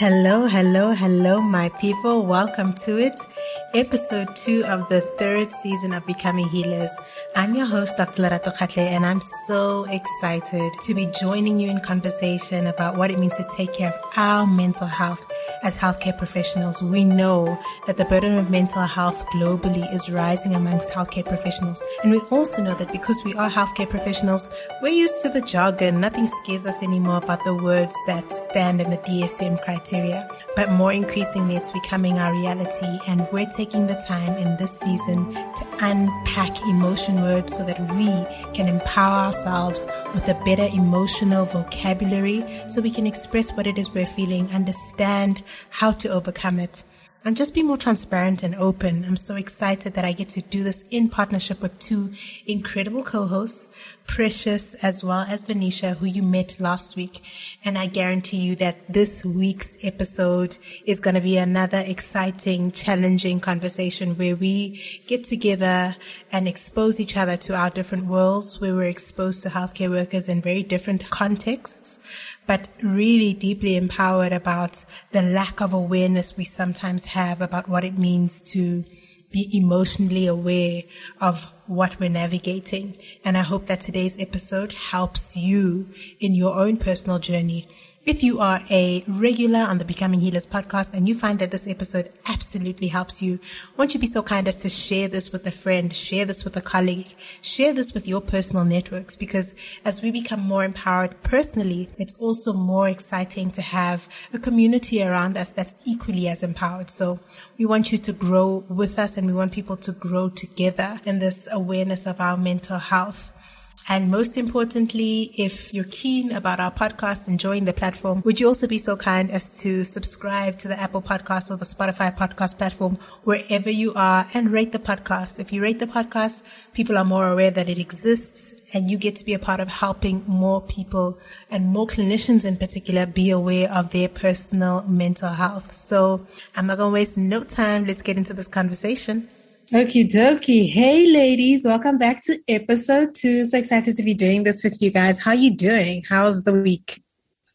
Hello, hello, hello, my people. Welcome to it. Episode two of the third season of Becoming Healers. I'm your host, Dr. Lerato Khatle, and I'm so excited to be joining you in conversation about what it means to take care of our mental health as healthcare professionals. We know that the burden of mental health globally is rising amongst healthcare professionals. And we also know that because we are healthcare professionals, we're used to the jargon. Nothing scares us anymore about the words that stand in the DSM criteria criteria, but more increasingly it's becoming our reality and we're taking the time in this season to unpack emotion words so that we can empower ourselves with a better emotional vocabulary so we can express what it is we're feeling, understand how to overcome it and just be more transparent and open. I'm so excited that I get to do this in partnership with two incredible co-hosts, Precious as well as Venetia, who you met last week. And I guarantee you that this week's episode is going to be another exciting, challenging conversation where we get together and expose each other to our different worlds, where we're exposed to healthcare workers in very different contexts but really deeply empowered about the lack of awareness we sometimes have about what it means to be emotionally aware of what we're navigating. And I hope that today's episode helps you in your own personal journey if you are a regular on the Becoming Healers podcast and you find that this episode absolutely helps you, won't you be so kind as to share this with a friend, share this with a colleague, share this with your personal networks because as we become more empowered personally, it's also more exciting to have a community around us that's equally as empowered. So we want you to grow with us and we want people to grow together in this awareness of our mental health. And most importantly, if you're keen about our podcast, and enjoying the platform, would you also be so kind as to subscribe to the Apple podcast or the Spotify podcast platform wherever you are and rate the podcast. If you rate the podcast, people are more aware that it exists and you get to be a part of helping more people and more clinicians in particular be aware of their personal mental health. So I'm not going to waste no time. Let's get into this conversation. Okie dokie. Hey ladies, welcome back to episode two. So excited to be doing this with you guys. How are you doing? How's the week?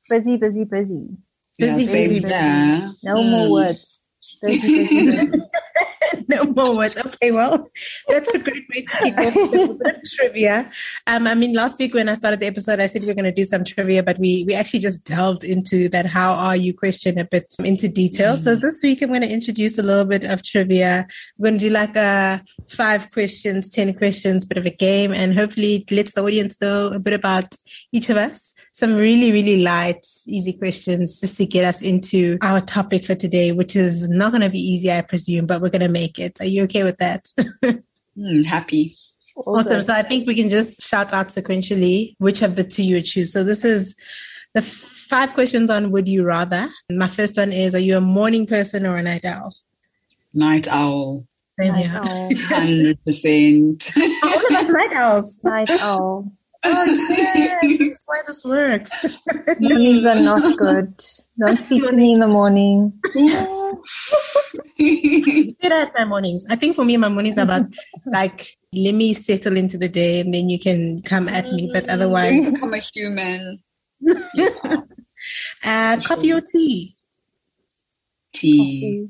Busy, busy, busy. Busy, yeah, busy, busy. Yeah. No mm. more words. Busy, busy, busy. no more words. Okay, well, that's a great way to kick off trivia. Um, I mean, last week when I started the episode, I said we are going to do some trivia, but we we actually just delved into that "How are you?" question a bit into detail. Mm. So this week I'm going to introduce a little bit of trivia. We're going to do like a five questions, ten questions, bit of a game, and hopefully it lets the audience know a bit about each of us. Some really, really light, easy questions just to get us into our topic for today, which is not going to be easy, I presume, but we're going to make it. Are you okay with that? mm, happy. Awesome. So I think we can just shout out sequentially which of the two you would choose. So this is the five questions on would you rather. My first one is Are you a morning person or a night owl? Night owl. Same night here. owl. 100%. All of us night owls. Night owl. Oh, yes. this is why this works. Mornings are not good. Don't speak to me in the morning. Good at my mornings. I think for me, my mornings are about like let me settle into the day and then you can come at me. But otherwise, I'm a human. uh, coffee or tea? Tea.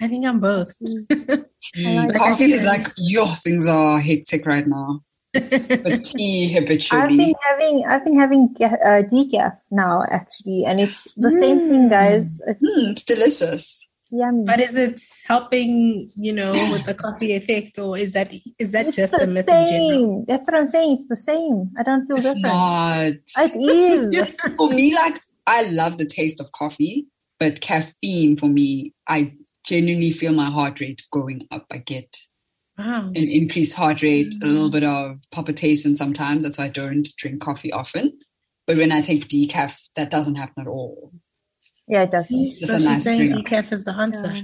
I think I'm both. Tea. like Coffee is like, yo, things are hectic right now. But tea habitually. I've been having I've been having uh, decaf now actually, and it's the same thing, guys. It's Mm, it's delicious. yummy. But is it helping, you know, with the coffee effect, or is that is that it's just a the myth in general? same. That's what I'm saying. It's the same. I don't feel It's different. not. It is. For me, like, I love the taste of coffee, but caffeine for me, I genuinely feel my heart rate going up. I get Wow. an increased heart rate, a little bit of palpitation sometimes. That's why I don't drink coffee often. But when I take decaf, that doesn't happen at all. Yeah, it doesn't. See, so she's nice saying drink. decaf is the answer. Yeah,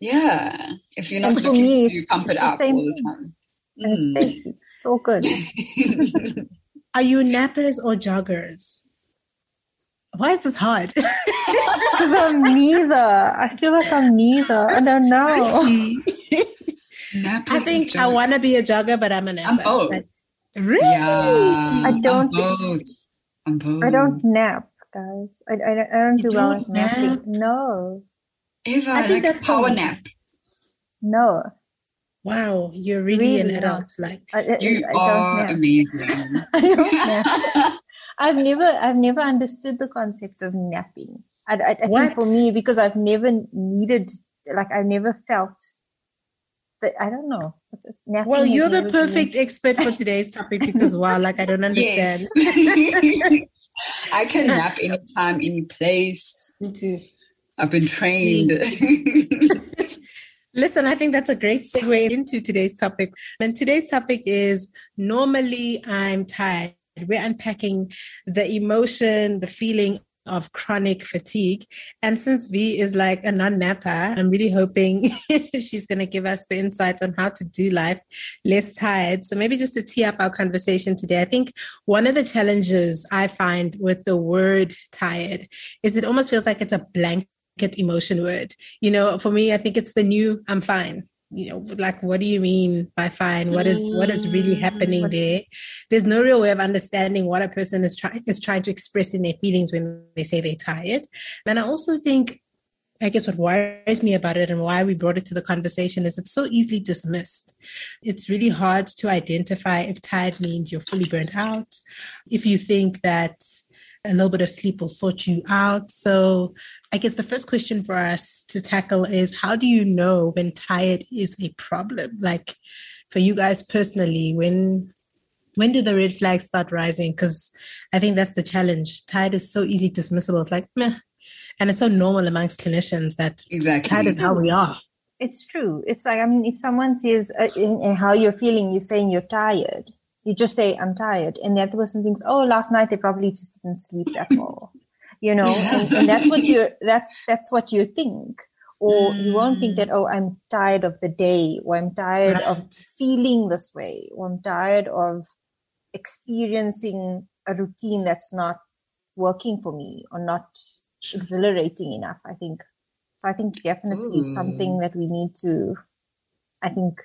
Yeah. If you're not And looking me, to pump it it's the up all the thing. time. and it's Mm. tasty. It's all good. Are you nappers or joggers? Why is this hard? Because I'm neither. I feel like I'm neither. I don't know. Nappers I think I want to be a jogger, but I'm a napper. I'm both. Like, really? Yeah. I don't- I'm both. I'm both. I don't nap, guys. I, I, I don't do You well don't at napping. No, Eva, I think like that's power so- nap. no. Wow, you're really, an Really not. adult. Like, I, I, You I don't are nap. amazing. I don't nap. I've never, I've never understood the concept of napping. I, I, I think What? for me, because I've never needed, like, I've never felt that. I don't know. Just well, you're the never been- perfect expert for today's topic because wow, like I don't understand. yes. I can nap anytime, any place. Me too. I've been trained. Listen, I think that's a great segue into today's topic. And today's topic is normally I'm tired. We're unpacking the emotion, the feeling of chronic fatigue. And since V is like a non-napper, I'm really hoping she's going to give us the insights on how to do life less tired. So maybe just to tee up our conversation today, I think one of the challenges I find with the word tired is it almost feels like it's a blanket emotion word. You know, for me, I think it's the new I'm fine. You know, like what do you mean by fine? What is what is really mm. happening there? There's no real way of understanding what a person is trying is trying to express in their feelings when they say they're tired. And I also think I guess what worries me about it and why we brought it to the conversation is it's so easily dismissed. It's really hard to identify if tired means you're fully burnt out, if you think that a little bit of sleep will sort you out. So I guess the first question for us to tackle is how do you know when tired is a problem? Like for you guys personally, when when do the red flags start rising? Because I think that's the challenge. Tired is so easy dismissible. It's like meh. And it's so normal amongst clinicians that exactly. tired is how we are. It's true. It's like, I mean, if someone says uh, in, in how you're feeling, you're saying you're tired. You just say, I'm tired. And the other person thinks, oh, last night they probably just didn't sleep that well. You know, and, and that's what you that's that's what you think. Or you won't think that, mm. oh, I'm tired of the day, or I'm tired of feeling this way, or I'm tired of experiencing a routine that's not working for me or not exhilarating enough. I think so. I think definitely it's something that we need to. I think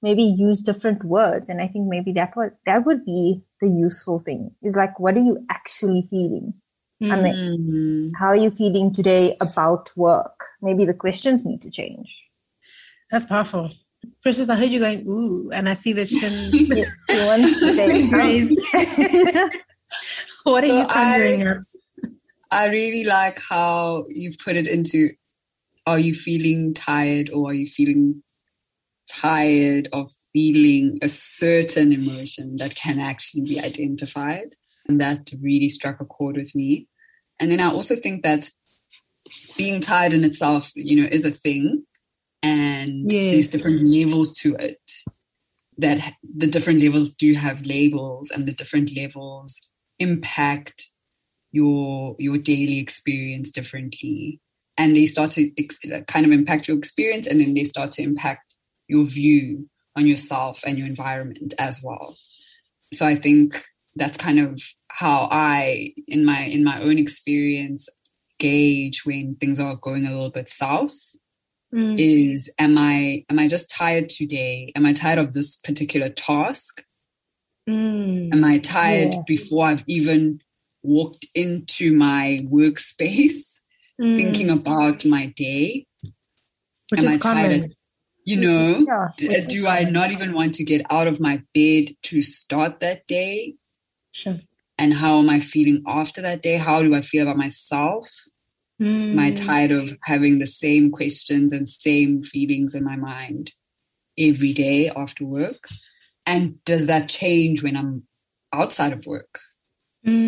maybe use different words, and I think maybe that would that would be the useful thing. Is like, what are you actually feeling? I mean, Mm. how are you feeling today about work? Maybe the questions need to change. That's powerful. Precious, I heard you going, ooh, and I see the chin Yes, she wants to say raised. what are So you conjuring I- up? I really like how you've put it into are you feeling tired or are you feeling tired of feeling a certain emotion that can actually be identified? And that really struck a chord with me. And then I also think that being tired in itself, you know, is a thing. And Yes. there's different levels to it. That the different levels do have labels, and the different levels impact your your daily experience differently and they start to ex- kind of impact your experience and then they start to impact your view on yourself and your environment as well so i think that's kind of how i in my in my own experience gauge when things are going a little bit south Mm. is am i am i just tired today am i tired of this particular task Mm. am i tired Yes. before i've even walked into my workspace Mm. thinking about my day which am is I tired? common. you know Yeah, D- which is do i common. not even want to get out of my bed to start that day Sure. and how am i feeling after that day how do i feel about myself am i Mm. tired of having the same questions and same feelings in my mind every day after work and does that change when i'm outside of work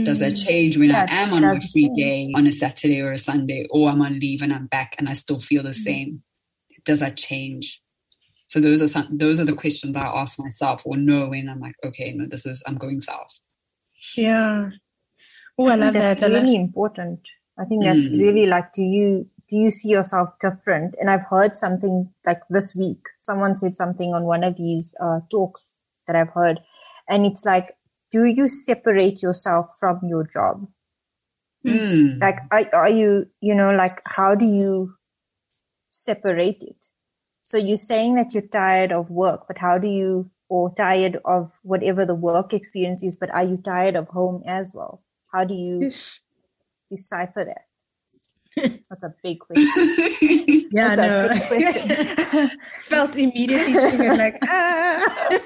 does that Mm. change when I am on a free change. day on a Saturday or a Sunday, or I'm on leave and I'm back and I still feel the Mm-hmm. same? Does that change? So those are some, those are the questions I ask myself, or know when I'm like, okay, no, this is I'm going south. Yeah. Oh, I think love that's that. I love- really important. I think that's Mm. really like, do you do you see yourself different? And I've heard something like this week. Someone said something on one of these uh, talks that I've heard, and it's like, do you separate yourself from your job? Mm. Like, are, are you, you know, like, how do you separate it? So you're saying that you're tired of work, but how do you, or tired of whatever the work experience is, but are you tired of home as well? How do you? decipher that? That's a big question. yeah, no. Question. Felt immediately triggered, like ah.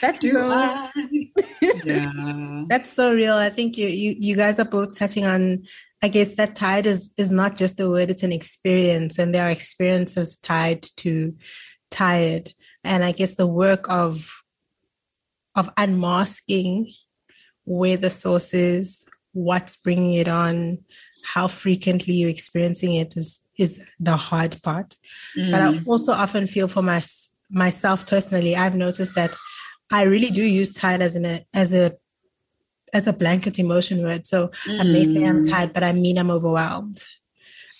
that's Do so. I? yeah. That's so real. I think you you you guys are both touching on. I guess that tied is is not just a word; it's an experience, and there are experiences tied to tired. And I guess the work of of unmasking where the source is, what's bringing it on, how frequently you're experiencing it is is the hard part. Mm. But I also often feel for my, myself personally, I've noticed that I really do use tired as an as a as a blanket emotion word. So mm. I may say I'm mm. tired, but I mean I'm overwhelmed.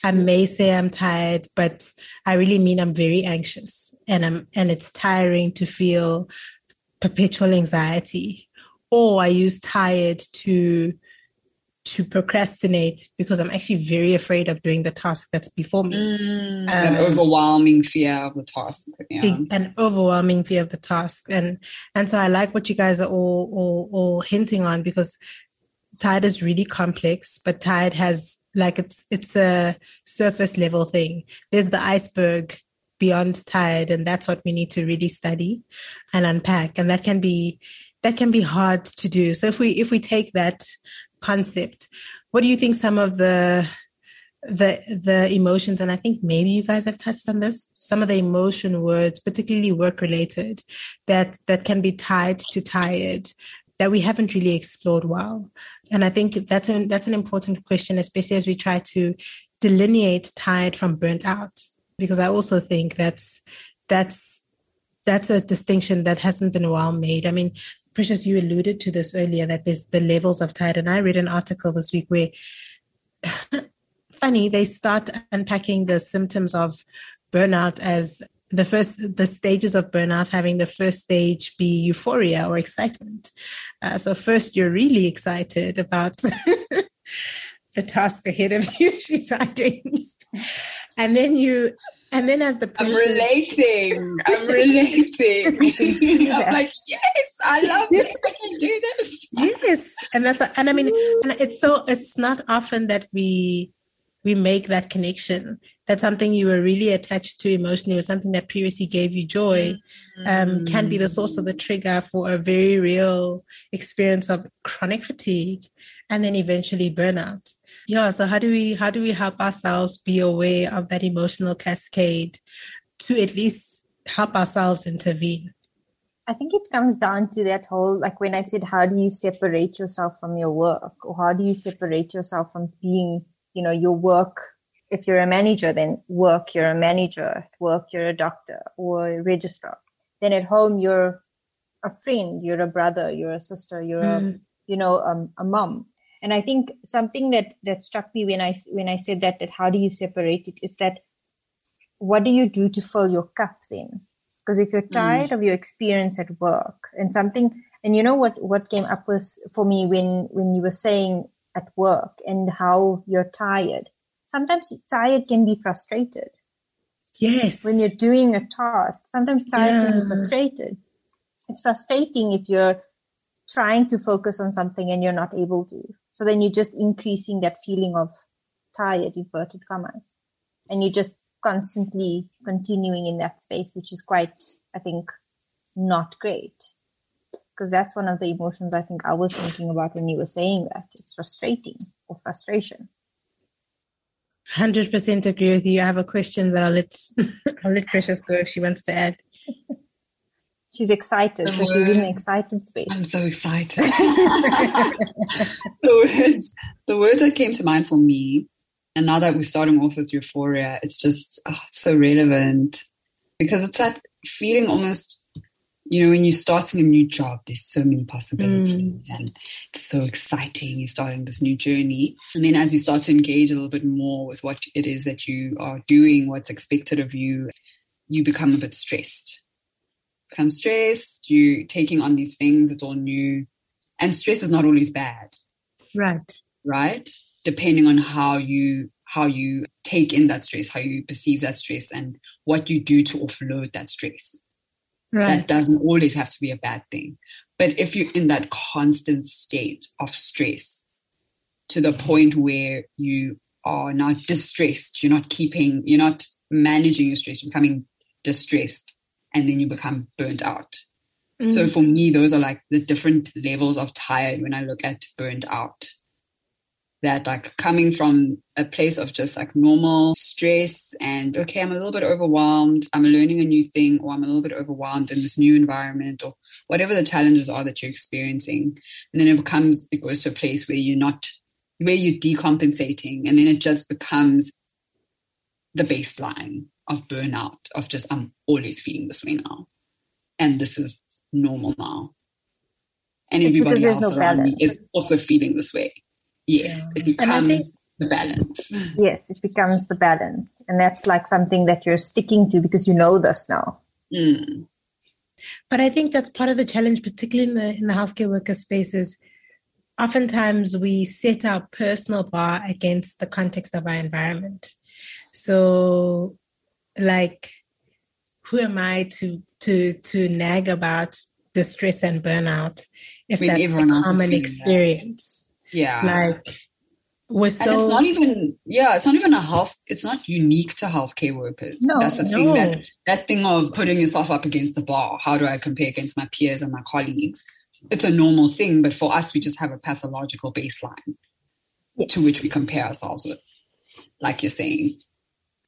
I may say I'm tired, but I really mean I'm very anxious and I'm and it's tiring to feel perpetual anxiety. Or I use tired to to procrastinate because I'm actually very afraid of doing the task that's before me. Mm, um, an overwhelming fear of the task. Yeah. An overwhelming fear of the task. And and so I like what you guys are all all, all hinting on because tired is really complex, but tired has like it's it's a surface level thing. There's the iceberg beyond tired, and that's what we need to really study and unpack. And that can be that can be hard to do. So if we if we take that concept. What do you think some of the the the emotions and I think maybe you guys have touched on this some of the emotion words particularly work related that that can be tied to tired that we haven't really explored well and I think that's an that's an important question especially as we try to delineate tired from burnt out because I also think that's that's that's a distinction that hasn't been well made. I mean, Precious, you alluded to this earlier that there's the levels of tired. And I read an article this week where, funny, they start unpacking the symptoms of burnout as the first, the stages of burnout, having the first stage be euphoria or excitement. Uh, so, first, you're really excited about the task ahead of you, she's hiding. And then you and then as the person, I'm relating. I'm relating. I'm like, yes, I love it. I can do this. Yes. And that's and I mean and it's so it's not often that we we make that connection. That something you were really attached to emotionally or something that previously gave you joy um, can be the source of the trigger for a very real experience of chronic fatigue and then eventually burnout. Yeah. So how do we how do we help ourselves be aware of that emotional cascade to at least help ourselves intervene? I think it comes down to that whole like when I said how do you separate yourself from your work or how do you separate yourself from being, you know, your work if you're a manager, then work, you're a manager. Work, you're a doctor or a registrar. Then at home, you're a friend, you're a brother, you're a sister, you're mm. a, you know, um, a mom. And I think something that, that struck me when I, when I said that, that how do you separate it is that what do you do to fill your cup then? Because if you're mm. tired mm. of your experience at work and something, and you know what, what came up with for me when, when you were saying at work and how you're tired, sometimes tired can be frustrated. Yes. When you're doing a task, sometimes tired yeah. can be frustrated. It's frustrating if you're trying to focus on something and you're not able to. So then you're just increasing that feeling of tired, inverted commas. And you're just constantly continuing in that space, which is quite, I think, not great. Because that's one of the emotions I think I was thinking about when you were saying that. It's frustrating or frustration. 100% agree with you. I have a question that I'll let, I'll let Precious go if she wants to add. She's excited. The so word, she's in an excited space. I'm so excited. the words, the words that came to mind for me, and now that we're starting off with euphoria, it's just oh, it's so relevant because it's that feeling almost, you know, when you're starting a new job, there's so many possibilities mm. and it's so exciting. You're starting this new journey. And then as you start to engage a little bit more with what it is that you are doing, what's expected of you, you become a bit stressed become stressed, You're taking on these things, it's all new. And stress is not always bad. Right. Right? Depending on how you how you take in that stress, how you perceive that stress and what you do to offload that stress. Right. That doesn't always have to be a bad thing. But if you're in that constant state of stress, to the point where you are now distressed. You're not keeping, you're not managing your stress, you're becoming distressed, and then you become burnt out. Mm. So for me, those are like the different levels of tired when I look at burnt out. That like coming from a place of just like normal stress and okay, I'm a little bit overwhelmed, I'm learning a new thing, or I'm a little bit overwhelmed in this new environment, or whatever the challenges are that you're experiencing. And then it becomes, it goes to a place where you're not, where you're decompensating. And then it just becomes the baseline of burnout, of just, I'm always feeling this way now. And this is normal now. And it's everybody else no around balance. me is also feeling this way. Yes, yeah. it becomes think, the balance. Yes, it becomes the balance. And that's like something that you're sticking to because you know this now. Mm. But I think that's part of the challenge, particularly in the in the healthcare worker spaces. Oftentimes we set our personal bar against the context of our environment. So like who am I to to to nag about distress and burnout if when that's a common experience? That. Yeah. Like we're so and it's not even yeah it's not even a health it's not unique to healthcare workers no, that's the no. thing that that thing of putting yourself up against the bar how do i compare against my peers and my colleagues it's a normal thing but for us we just have a pathological baseline yeah. to which we compare ourselves with like you're saying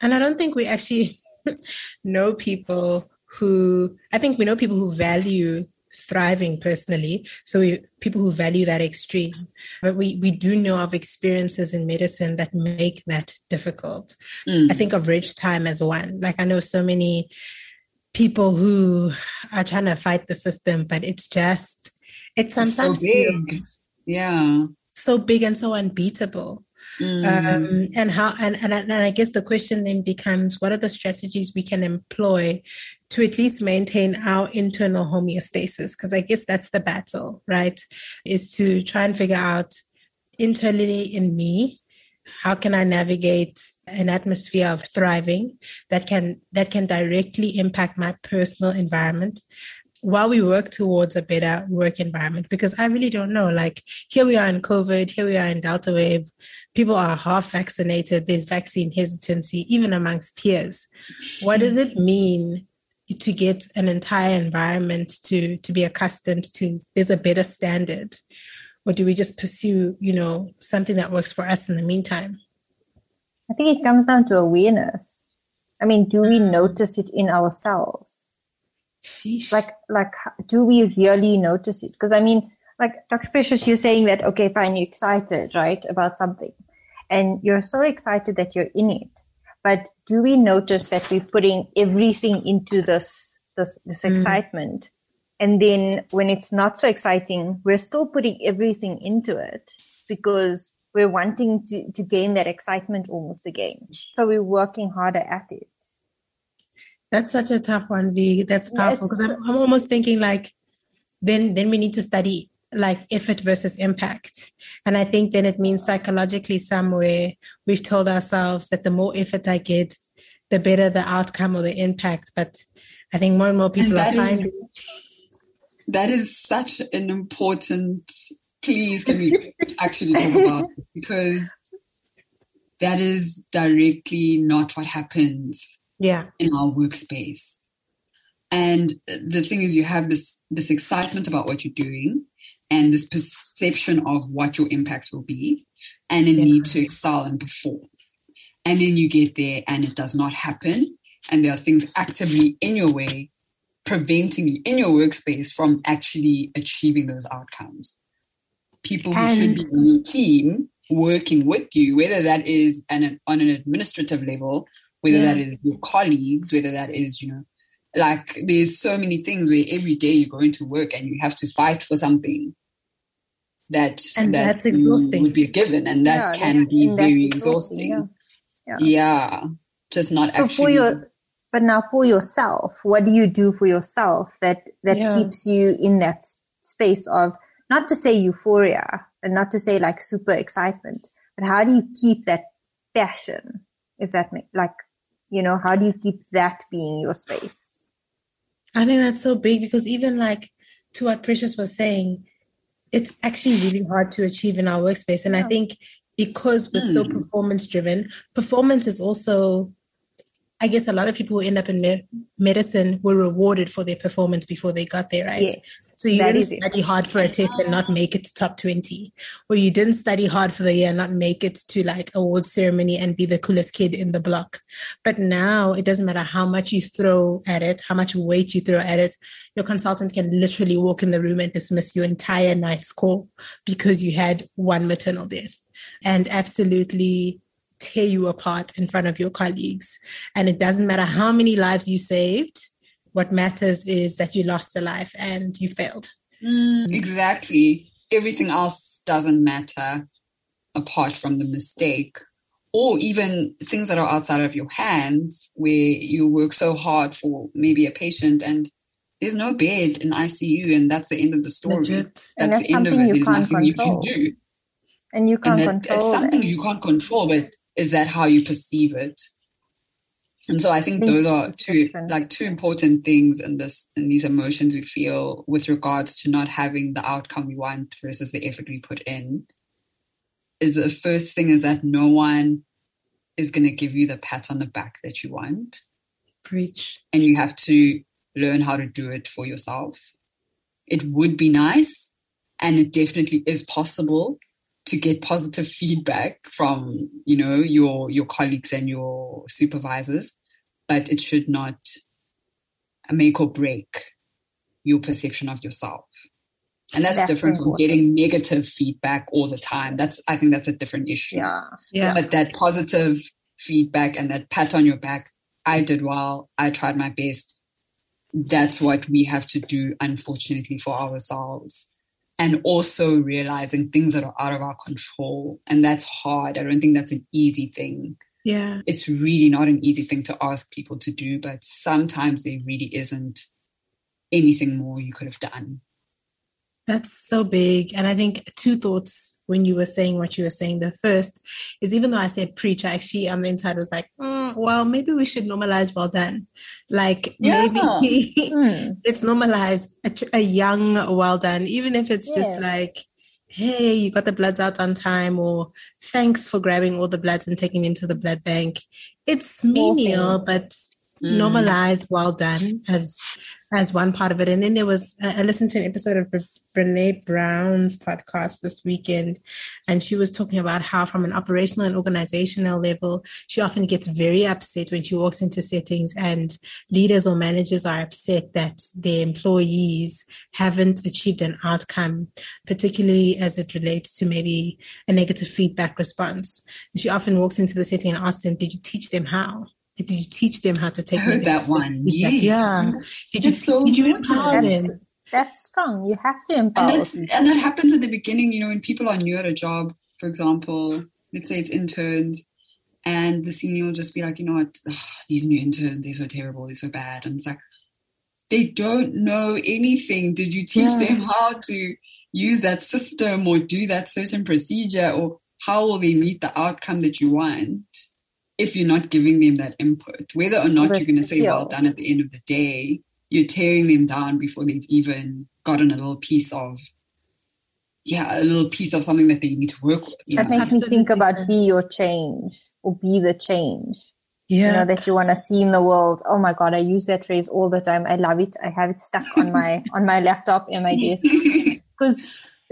and i don't think we actually know people who i think we know people who value thriving personally. So we, people who value that extreme, but we, we do know of experiences in medicine that make that difficult. Mm. I think of Rich time as one. Like I know so many people who are trying to fight the system, but it's just, it sometimes so feels yeah so big and so unbeatable. Mm. Um, and how and, and and I guess the question then becomes what are the strategies we can employ to at least maintain our internal homeostasis because I guess that's the battle, right? Is to try and figure out internally in me how can I navigate an atmosphere of thriving that can that can directly impact my personal environment while we work towards a better work environment because I really don't know. Like here we are in COVID, here we are in Delta wave. People are half vaccinated. There's vaccine hesitancy, even amongst peers. What does it mean to get an entire environment to to be accustomed to? There's a better standard, or do we just pursue, you know, something that works for us in the meantime? I think it comes down to awareness. I mean, do we mm. notice it in ourselves? Sheesh. Like, like, do we really notice it? Because I mean, like Dr. Precious, you're saying that, okay, fine, you're excited, right, about something. And you're so excited that you're in it. But do we notice that we're putting everything into this, this, this mm. excitement? And then when it's not so exciting, we're still putting everything into it because we're wanting to, to gain that excitement almost again. So we're working harder at it. That's such a tough one, V. That's powerful because I'm, I'm almost thinking like, then then we need to study like effort versus impact. And I think then it means psychologically somewhere we've told ourselves that the more effort I get, the better the outcome or the impact. But I think more and more people and are finding that is such an important please can we actually talk about this because that is directly not what happens yeah in our workspace and the thing is you have this this excitement about what you're doing and this perception of what your impact will be and a yeah. need to excel and perform and then you get there and it does not happen and there are things actively in your way preventing you in your workspace from actually achieving those outcomes people who and should be on your team working with you whether that is an, on an administrative level whether yeah. that is your colleagues, whether that is, you know, like there's so many things where every day you go into work and you have to fight for something that and that that's exhausting would be a given and that yeah, can be very exhausting, exhausting. Yeah. yeah. just not so actually for your but now for yourself what do you do for yourself that that yeah. keeps you in that space of not to say euphoria and not to say like super excitement but how do you keep that passion if that makes like you know how do you keep that being your space i think that's so big because even like to what precious was saying it's actually really hard to achieve in our workspace. And yeah. I think because we're mm. so hmm. performance driven, performance is also I guess a lot of people who end up in me- medicine were rewarded for their performance before they got there, right? Yes, so you didn't study it. hard for a test and not make it to top 20, or you didn't study hard for the year and not make it to like award ceremony and be the coolest kid in the block. But now it doesn't matter how much you throw at it, how much weight you throw at it. Your consultant can literally walk in the room and dismiss your entire night's call because you had one maternal death and absolutely tear you apart in front of your colleagues. And it doesn't matter how many lives you saved, what matters is that you lost a life and you failed. Mm, exactly. Everything else doesn't matter apart from the mistake. Or even things that are outside of your hands, where you work so hard for maybe a patient and there's no bed in ICU, and that's the end of the story. That's, that's the end of it. There's nothing control. you can do. And you can't and that, control. That's something you can't control, but is that how you perceive it? And so i think those are two like two important things in this in these emotions we feel with regards to not having the outcome we want versus the effort we put in. Is the first thing is that no one is going to give you the pat on the back that you want. Preach. And you have to learn how to do it for yourself. It would be nice and it definitely is possible to get positive feedback from you know your your colleagues and your supervisors but it should not make or break your perception of yourself. And that's, that's different important. from getting negative feedback all the time. That's i think that's a different issue. Yeah. Yeah. But that positive feedback and that pat on your back i did well. I tried my best. That's what we have to do unfortunately for ourselves and also realizing things that are out of our control. And that's hard. I don't think that's an easy thing. Yeah. It's really not an easy thing to ask people to do, but sometimes there really isn't anything more you could have done. That's so big. And I think two thoughts when you were saying what you were saying. The first is even though I said preach, I actually on the inside was like, mm, well, maybe we should normalize well done. Like yeah. maybe mm. let's normalize a, a, young well done, even if it's yes. just like, hey, you got the bloods out on time, or thanks for grabbing all the bloods and taking them to the blood bank. It's menial, but mm. normalize well done as as one part of it. And then there was, I listened to an episode of Brene Brown's podcast this weekend, and she was talking about how, from an operational and organizational level, she often gets very upset when she walks into settings and leaders or managers are upset that their employees haven't achieved an outcome, particularly as it relates to maybe a negative feedback response. And she often walks into the setting and asks them, Did you teach them how? Did you teach them how to take? I heard that one. Yes. Yeah. Mm-hmm. Did you, so did you empower them? That's strong. You have to empower. And, and, that happens at the beginning. You know, when people are new at a job, for example, let's say it's interns, and the senior will just be like, you know what, Ugh, these new interns, they're so terrible, they're so bad, and it's like they don't know anything. Did you teach yeah. them how to use that system or do that certain procedure, or how will they meet the outcome that you want? If you're not giving them that input, whether or not you're going to say well done at the end of the day, you're tearing them down before they've even gotten a little piece of yeah, a little piece of something that they need to work with. That know? makes me think about be your change or be the change. Yeah. You know, that you want to see in the world. Oh my God, I use that phrase all the time. I love it. I have it stuck on my on my laptop in my desk. Because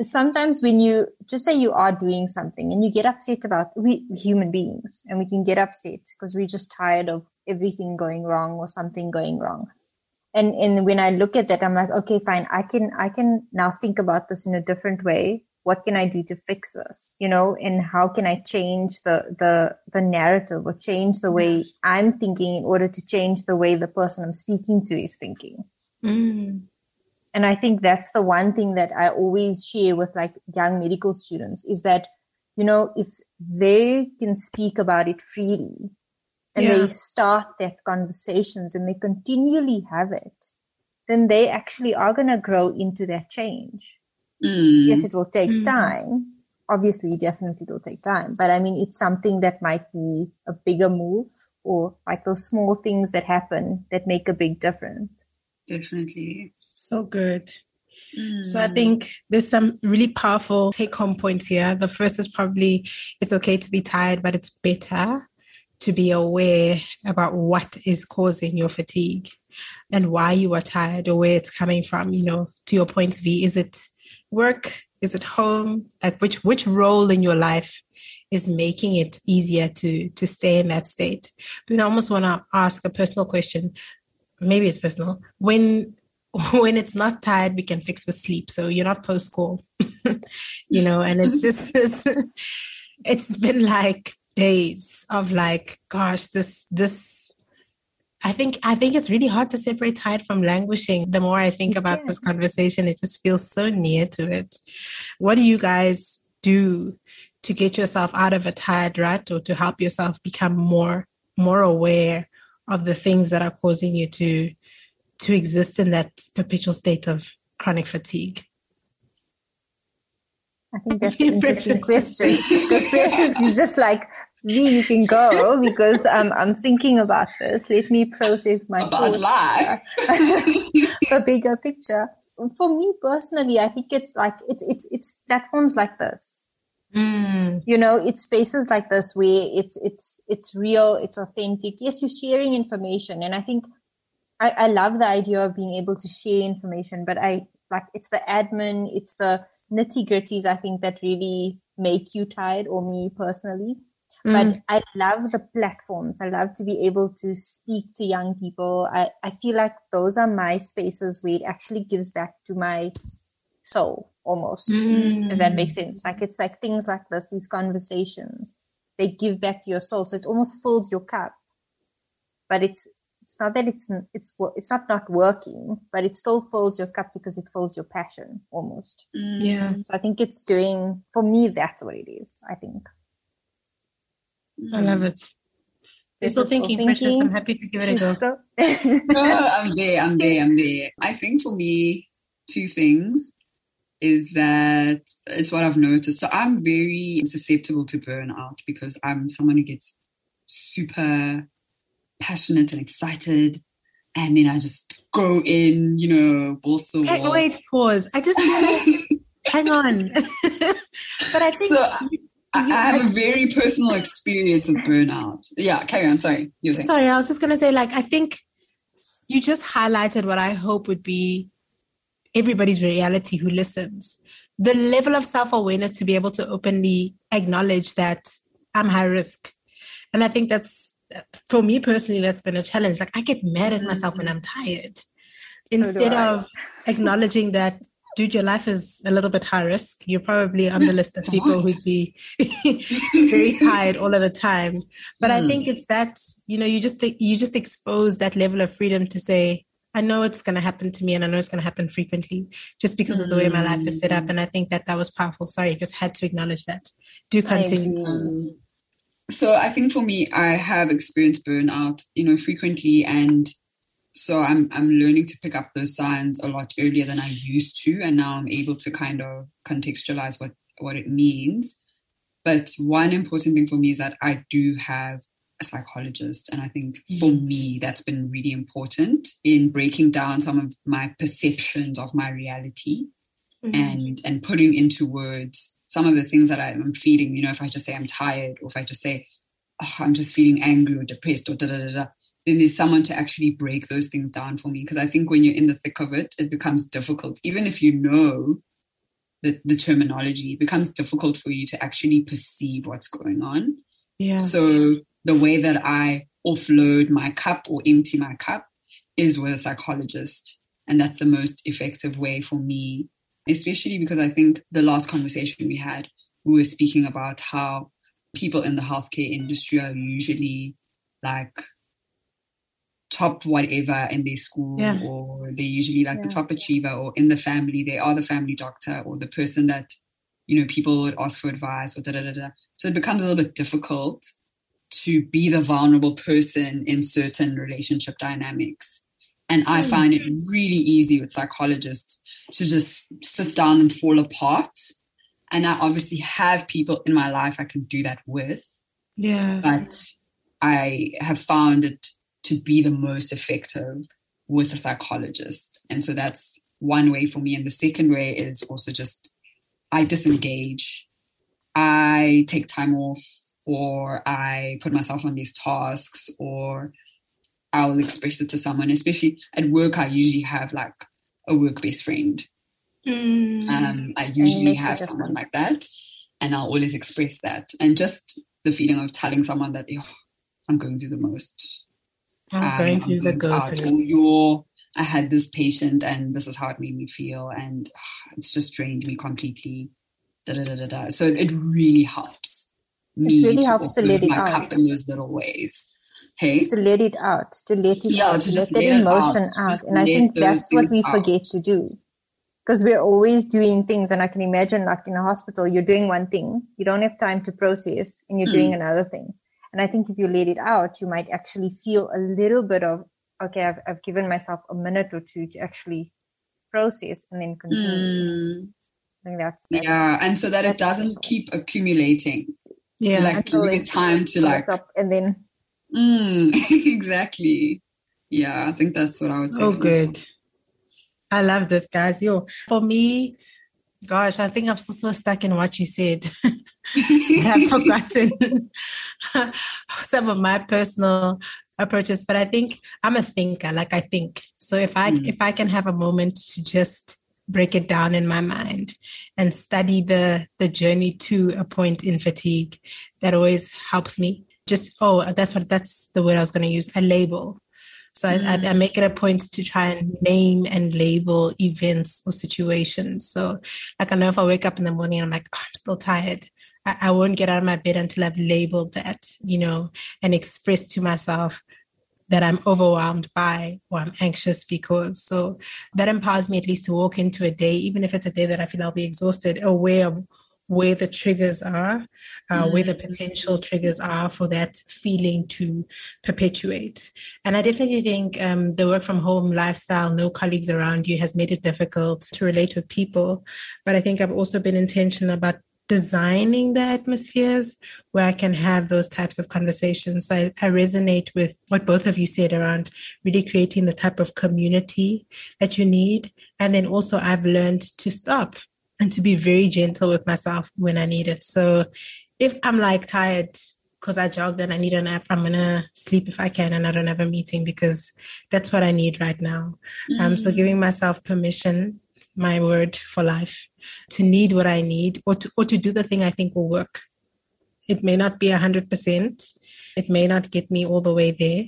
sometimes when you just say you are doing something and you get upset about we human beings and we can get upset because we're just tired of everything going wrong or something going wrong. And and when i look at that i'm like okay fine. I can i can now think about this in a different way. What can i do to fix this? You know and how can i change the the the narrative or change the way i'm thinking in order to change the way the person i'm speaking to is thinking? Mm. And I think that's the one thing that I always share with like young medical students is that, you know, if they can speak about it freely and yeah. they start that conversations and they continually have it, then they actually are going to grow into that change. Mm. Yes, it will take mm. time. Obviously, definitely it will take time, but I mean, it's something that might be a bigger move or like those small things that happen that make a big difference. Definitely. So good. Mm. So I think there's some really powerful take home points here. The first is probably it's okay to be tired, but it's better to be aware about what is causing your fatigue and why you are tired or where it's coming from. You know, to your point, V, is it work? Is it home? Like which which role in your life is making it easier to to stay in that state? But I almost want to ask a personal question. Maybe it's personal. When when it's not tired, we can fix with sleep. So you're not post call, you know, and it's just, it's been like days of like, gosh, this, this, I think, I think it's really hard to separate tired from languishing. The more I think about yeah. this conversation, it just feels so near to it. What do you guys do to get yourself out of a tired rut or to help yourself become more, more aware of the things that are causing you to to exist in that perpetual state of chronic fatigue? I think that's an interesting question. Because Precious, you just like me, you can go because um, I'm thinking about this. Let me process my about life. the bigger picture. For me personally, I think it's like it's it's it's platforms like this. Mm. You know, it's spaces like this where it's it's it's real, it's authentic. Yes, you're sharing information, and I think I, I love the idea of being able to share information, but I like it's the admin, it's the nitty gritties, I think, that really make you tired or me personally. Mm. But I love the platforms. I love to be able to speak to young people. I, I feel like those are my spaces where it actually gives back to my soul almost, mm. if that makes sense. Like it's like things like this, these conversations, they give back to your soul. So it almost fills your cup. But it's it's not that it's it's it's not not working, but it still fills your cup because it fills your passion almost. Mm. Yeah, so I think it's doing for me. That's what it is. I think. I love it. You're still thinking, thinking, Precious. I'm happy to give it a go. no, I'm there. I'm there. I'm there. I think for me, two things is that it's what I've noticed. So I'm very susceptible to burnout because I'm someone who gets super passionate and excited. And then I just go in, you know, also. Can't wait, pause. I just hang on. but I think. So, I, I have a very personal experience with burnout. Yeah, carry on. Sorry. You Sorry, I was just going to say, like, I think you just highlighted what I hope would be everybody's reality who listens. The level of self awareness to be able to openly acknowledge that I'm high risk. And I think that's for me personally, that's been a challenge. Like I get mad at myself when I'm tired. Instead so of acknowledging that, dude, your life is a little bit high risk. You're probably on the list of people who'd be very tired all of the time. But mm. I think it's that, you know, you just, you just expose that level of freedom to say, I know it's going to happen to me and I know it's going to happen frequently just because of the way my life is set up. Mm. And I think that that was powerful. Sorry, I just had to acknowledge that. Do continue. So I think for me, I have experienced burnout, you know, frequently, and so I'm I'm learning to pick up those signs a lot earlier than I used to, and now I'm able to kind of contextualize what what it means. But one important thing for me is that I do have a psychologist, and I think for mm-hmm. me that's been really important in breaking down some of my perceptions of my reality, mm-hmm. and and putting into words some of the things that I'm feeling, you know, if I just say I'm tired or if I just say, oh, I'm just feeling angry or depressed or da da da da, then there's someone to actually break those things down for me. Because I think when you're in the thick of it, it becomes difficult. Even if you know the, the terminology, it becomes difficult for you to actually perceive what's going on. Yeah. So the way that I offload my cup or empty my cup is with a psychologist. And that's the most effective way for me especially because I think the last conversation we had, we were speaking about how people in the healthcare industry are usually like top whatever in their school yeah. or they're usually like yeah. the top achiever or in the family they are the family doctor or the person that you know people would ask for advice or da da da da so it becomes a little bit difficult to be the vulnerable person in certain relationship dynamics and i mm. find it really easy with psychologists to just sit down and fall apart. And I obviously have people in my life I can do that with. Yeah. But I have found it to be the most effective with a psychologist. And so that's one way for me. And the second way is also just I disengage. I take time off or I put myself on these tasks or I will express it to someone, especially at work. I usually have like a work best friend. Mm. Um, I usually have someone like that, and I'll always express that. And just the feeling of telling someone that oh, I'm going through the most. I'm um, going through the go through. Your, I had this patient, and this is how it made me feel, and oh, it's just drained me completely. Da, da, da, da, da. So it really helps me it really to helps to let it my out. cup in those little ways. Hey, to let it out, to let it Yeah, out, to to just let that let it emotion out, out. And I think that's what we out. forget to do. Because we're always doing things, and I can imagine, like in a hospital, you're doing one thing, you don't have time to process, and you're Hmm. doing another thing. And I think if you let it out, you might actually feel a little bit of, okay, I've, I've given myself a minute or two to actually process and then continue. Mm, I think that's, that's yeah, and so that it doesn't special. keep accumulating. Yeah. like until giving it time to like top, and then Mm, exactly. Yeah, I think that's what I would say. So good. I love this, guys. Yo, for me, gosh, I think I'm still so stuck in what you said. I've forgotten some of my personal approaches, but I think I'm a thinker. Like I think. So if I Mm. if I can have a moment to just break it down in my mind and study the the journey to a point in fatigue, that always helps me. Just oh, that's what that's the word I was going to use. A label. So I, I, I mm. make it a point to try and name and label events or situations. So, like, I know if I wake up in the morning and I'm like, oh, I'm still tired, I, I won't get out of my bed until I've labeled that, you know, and expressed to myself that I'm overwhelmed by or I'm anxious because. So that empowers me at least to walk into a day, even if it's a day that I feel I'll be exhausted, aware of where the triggers are, uh, where the potential triggers are for that feeling to perpetuate. And I definitely think um, the work from home lifestyle, no colleagues around you, has made it difficult to relate with people. But I think I've also been intentional about designing the atmospheres where I can have those types of conversations. So I, I resonate with what both of you said around really creating the type of community that you need. And then also I've learned to stop and to be very gentle with myself when I need it. So if I'm like tired because I jogged and I need a nap, I'm gonna sleep if I can and I don't have a meeting because that's what I need right now. Um, so giving myself permission, my word for life, to need what I need or to or to do the thing I think will work. It may not be a hundred percent. It may not get me all the way there,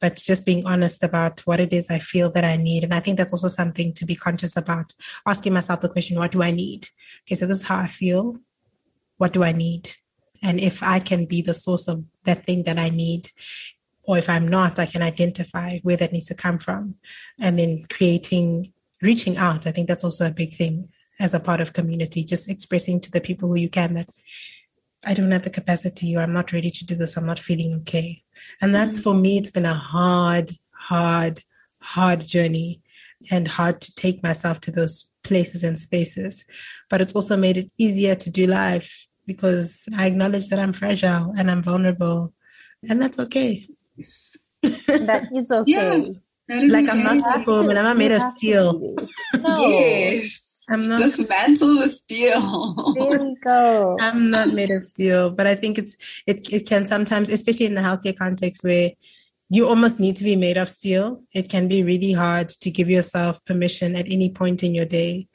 but just being honest about what it is I feel that I need. And I think that's also something to be conscious about asking myself the question, what do I need? Okay, so this is how I feel. What do I need? And if I can be the source of that thing that I need, or if I'm not, I can identify where that needs to come from. And then creating, reaching out. I think that's also a big thing as a part of community, just expressing to the people who you can that I don't have the capacity or I'm not ready to do this. I'm not feeling okay. And that's mm-hmm. for me, it's been a hard, hard, hard journey and hard to take myself to those places and spaces. But it's also made it easier to do life because I acknowledge that I'm fragile and I'm vulnerable. And that's okay. that is okay. Yeah. That is Like I'm not You have Superwoman, I'm not made of steel. No. Yes. I'm not Dismantle the steel. There we go. I'm not made of steel, but I think it's it it can sometimes, especially in the healthcare context where you almost need to be made of steel. It can be really hard to give yourself permission at any point in your day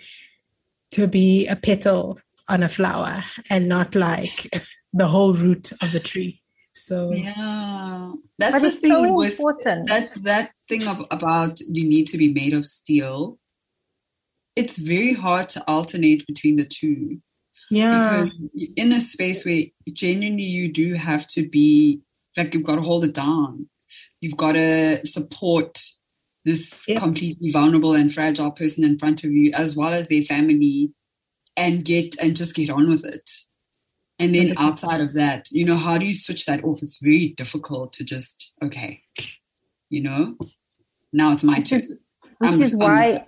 to be a petal on a flower and not like the whole root of the tree. So Yeah, that's But the it's thing so with important. that that thing of, about you need to be made of steel. It's very hard to alternate between the two yeah, because in a space where genuinely you do have to be like you've got to hold it down. You've got to support this completely vulnerable and fragile person in front of you, as well as their family, and get and just get on with it. And then outside of that, you know, how do you switch that off? It's very difficult to just okay, you know, now it's my turn. Which I'm- is why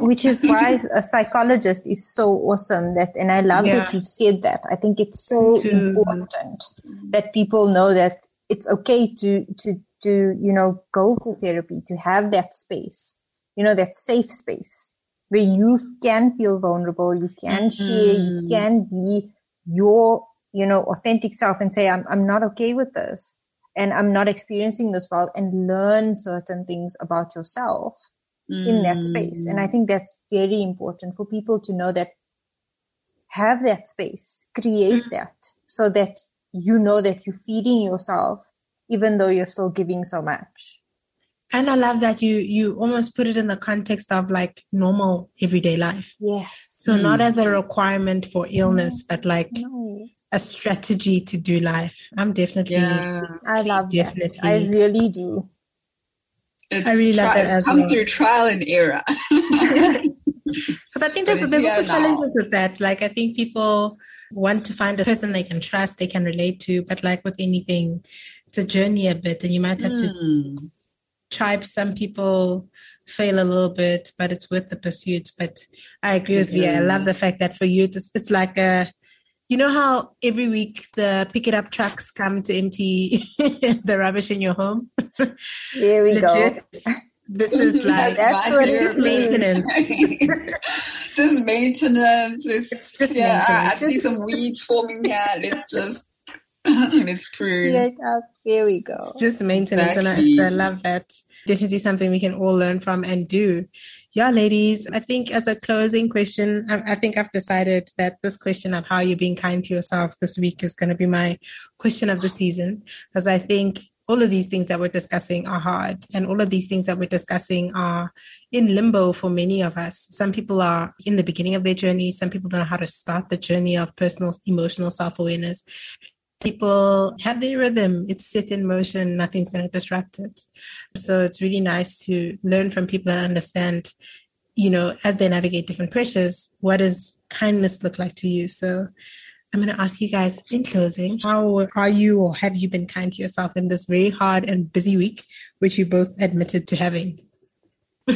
which is why a psychologist is so awesome that and i love Yeah. that you said that i think it's so too. important that people know that it's okay to to to you know go for therapy to have that space you know that safe space where you can feel vulnerable, you can mm-hmm. share, you mm. can be your, you know, authentic self and say, I'm, I'm not okay with this and I'm not experiencing this well and learn certain things about yourself mm. in that space. And I mm. think that's very important for people to know that have that space, create mm. that so that you know that you're feeding yourself even though you're still giving so much. And I love that you you almost put it in the context of like normal everyday life. Yes. So mm. not as a requirement for illness, but like no. a strategy to do life. I'm definitely yeah. I love definitely. that. I really do. It's I really love that as come well. through trial and error. Because I think there's, there's also challenges with that. Like I think people want to find a person they can trust, they can relate to, but like with anything, it's a journey a bit, and you might have mm. to hmm tribe, some people fail a little bit, but it's worth the pursuit. But I agree with you. I love the fact that for you, it's, it's like a, you know how every week the pick it up trucks come to empty the rubbish in your home? Here we go. This is like that's what just maintenance. just maintenance. It's, it's just yeah, maintenance. I, I see some weeds forming here. It's just it's prune. Here we go. It's just maintenance, exactly. and I, I love that. Definitely something we can all learn from and do. Yeah, ladies, I think as a closing question, I, I, think I've decided that this question of how you're being kind to yourself this week is going to be my question of the season. Because I think all of these things that we're discussing are hard and all of these things that we're discussing are in limbo for many of us. Some people are in the beginning of their journey. Some people don't know how to start the journey of personal emotional self-awareness people have their rhythm. It's set in motion. Nothing's going to disrupt it. So it's really nice to learn from people and understand, you know, as they navigate different pressures, what does kindness look like to you? So I'm going to ask you guys in closing, how are you or have you been kind to yourself in this very hard and busy week, which you both admitted to having?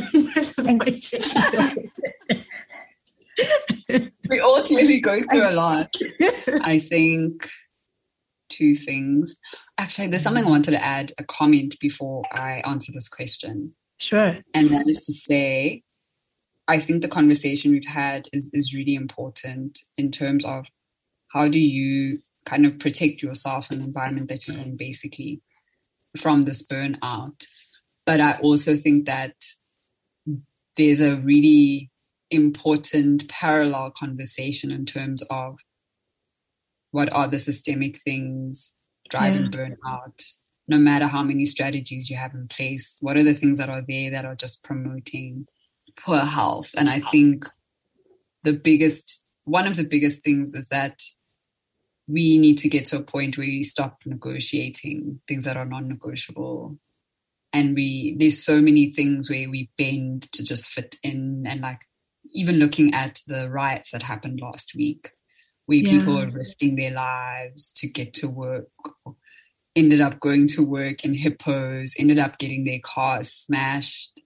we all clearly go through a lot. I think two things. Actually, there's something I mm-hmm. wanted to add a comment before I answer this question. Sure. And that is to say, I think the conversation we've had is, is really important in terms of how do you kind of protect yourself and the environment that you're in, basically, from this burnout. But I also think that there's a really important parallel conversation in terms of what are the systemic things driving yeah. burnout? No matter how many strategies you have in place what are the things that are there that are just promoting poor health? And i think the biggest one of the biggest things is that we need to get to a point where we stop negotiating things that are non-negotiable. And we there's so many things where we bend to just fit in and like even looking at the riots that happened last week where yeah. people are risking their lives to get to work, ended up going to work in hippos, ended up getting their cars smashed,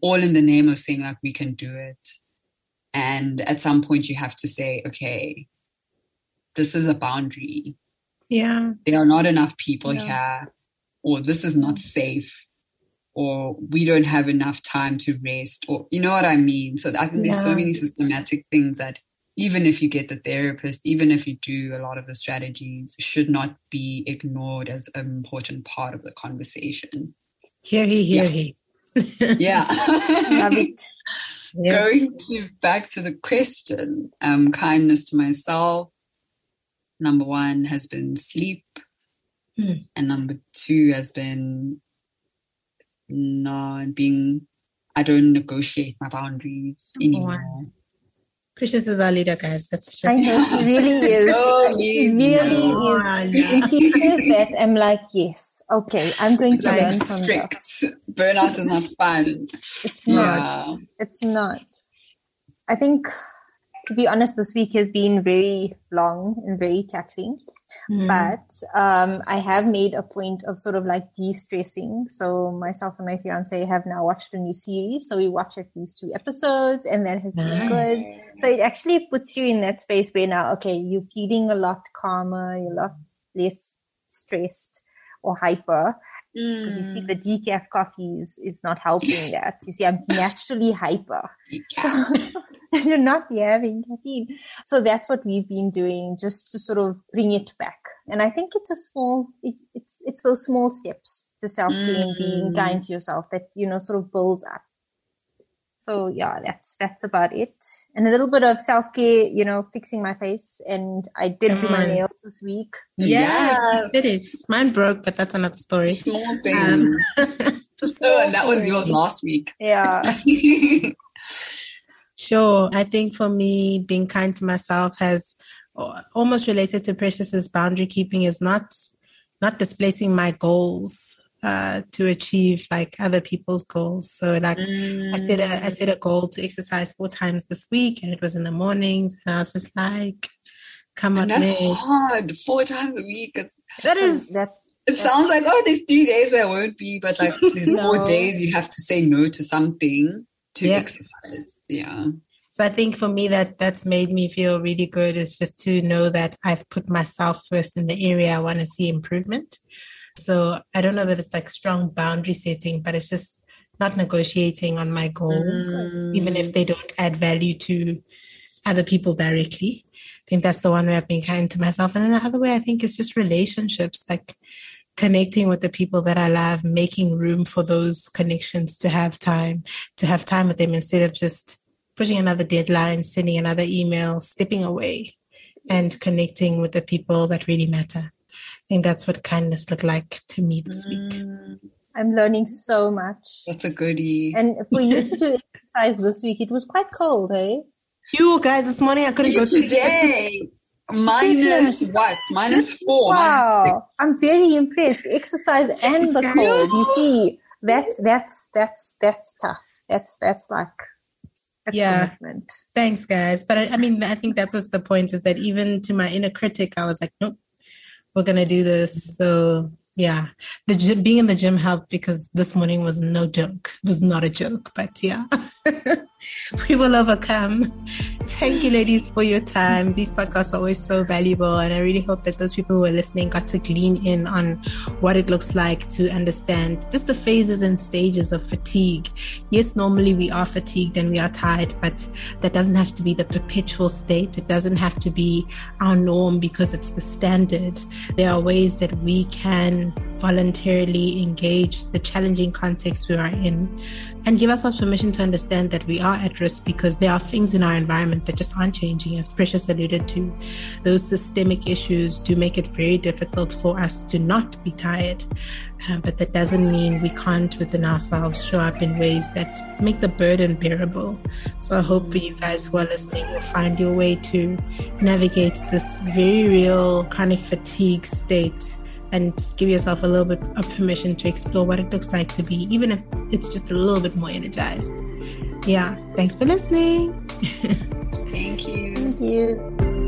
all in the name of saying, like, we can do it. And at some point, you have to say, okay, this is a boundary. Yeah. There are not enough people yeah. here, or this is not mm. safe, or we don't have enough time to rest, or you know what I mean? So I think yeah. there's so many systematic things that even if you get the therapist, even if you do a lot of the strategies, should not be ignored as an important part of the conversation. Hear he, hear yeah. he. yeah. Love it. Yeah. Going to back to the question, um, kindness to myself. Number one has been sleep, hmm. and number two has been not being. I don't negotiate my boundaries anymore. Precious is our leader, guys. That's just. I know she really is. oh, she really no, is. No. When she says that, I'm like, yes, okay, I'm going to learn from strict. this. Burnout is not fun. It's not. Yeah. It's not. I think, to be honest, this week has been very long and very taxing. Mm. But um, I have made a point of sort of like de-stressing. So myself and my fiance have now watched a new series. So we watch at least two episodes and that has nice. been good. So it actually puts you in that space where now, okay, you're feeling a lot calmer, you're a lot less stressed or hyper because mm. you see the decaf coffee is, is not helping that. You see, I'm naturally hyper. So, you're not having caffeine. So that's what we've been doing just to sort of bring it back. And I think it's a small, it, it's, it's those small steps to self care mm. being mm. kind to yourself that, you know, sort of builds up. So yeah, that's that's about it. And a little bit of self care, you know, fixing my face. And I did Come do my nails this week. Yes, yeah. did it. Mine broke, but that's another story. Small thing. Um, oh, and that was yours last week. Yeah. sure. I think for me, being kind to myself has almost related to Precious's boundary keeping is not not displacing my goals uh, to achieve like other people's goals. So like mm. I set a I set a goal to exercise four times this week, and it was in the mornings, and I was just like, "Come on, that's man. hard. Four times a week. It's, that is that's." It sounds like oh, there's three days where I won't be, but like there's no. four days you have to say no to something to yeah. exercise. Yeah. So I think for me that that's made me feel really good is just to know that I've put myself first in the area I want to see improvement. So I don't know that it's like strong boundary setting, but it's just not negotiating on my goals, mm. even if they don't add value to other people directly. I think that's the one way I've been kind to myself. And then the other way I think is just relationships, like connecting with the people that I love, making room for those connections to have time, to have time with them instead of just pushing another deadline, sending another email, stepping away and connecting with the people that really matter think that's what kindness looked like to me this week. Mm. I'm learning so much. That's a goodie. And for you to do exercise this week, it was quite cold, eh? You guys, this morning I couldn't you go today. Minus what? Minus four. Wow. Minus I'm very impressed. Exercise and the cold. You see, that's that's that's that's tough. That's that's like that's yeah. Commitment. Thanks, guys. But I, I mean, I think that was the point is that even to my inner critic, I was like, nope, we're gonna do this. So yeah, the gym, being in the gym helped because this morning was no joke. It was not a joke, but yeah, we will overcome. Thank you, ladies, for your time. These podcasts are always so valuable, and I really hope that those people who are listening got to glean in on what it looks like to understand just the phases and stages of fatigue. Yes, normally we are fatigued and we are tired, but that doesn't have to be the perpetual state. It doesn't have to be our norm because it's the standard. There are ways that we voluntarily engage the challenging context we are in and give ourselves permission to understand that we are at risk because there are things in our environment that just aren't changing, as Precious alluded to. Those systemic issues do make it very difficult for us to not be tired. Uh, but that doesn't mean we can't within ourselves show up in ways that make the burden bearable. So I hope for you guys who are listening will find your way to navigate this very real chronic fatigue state and give yourself a little bit of permission to explore what it looks like to be, even if it's just a little bit more energized. Yeah. Thanks for listening. Thank you. Thank you.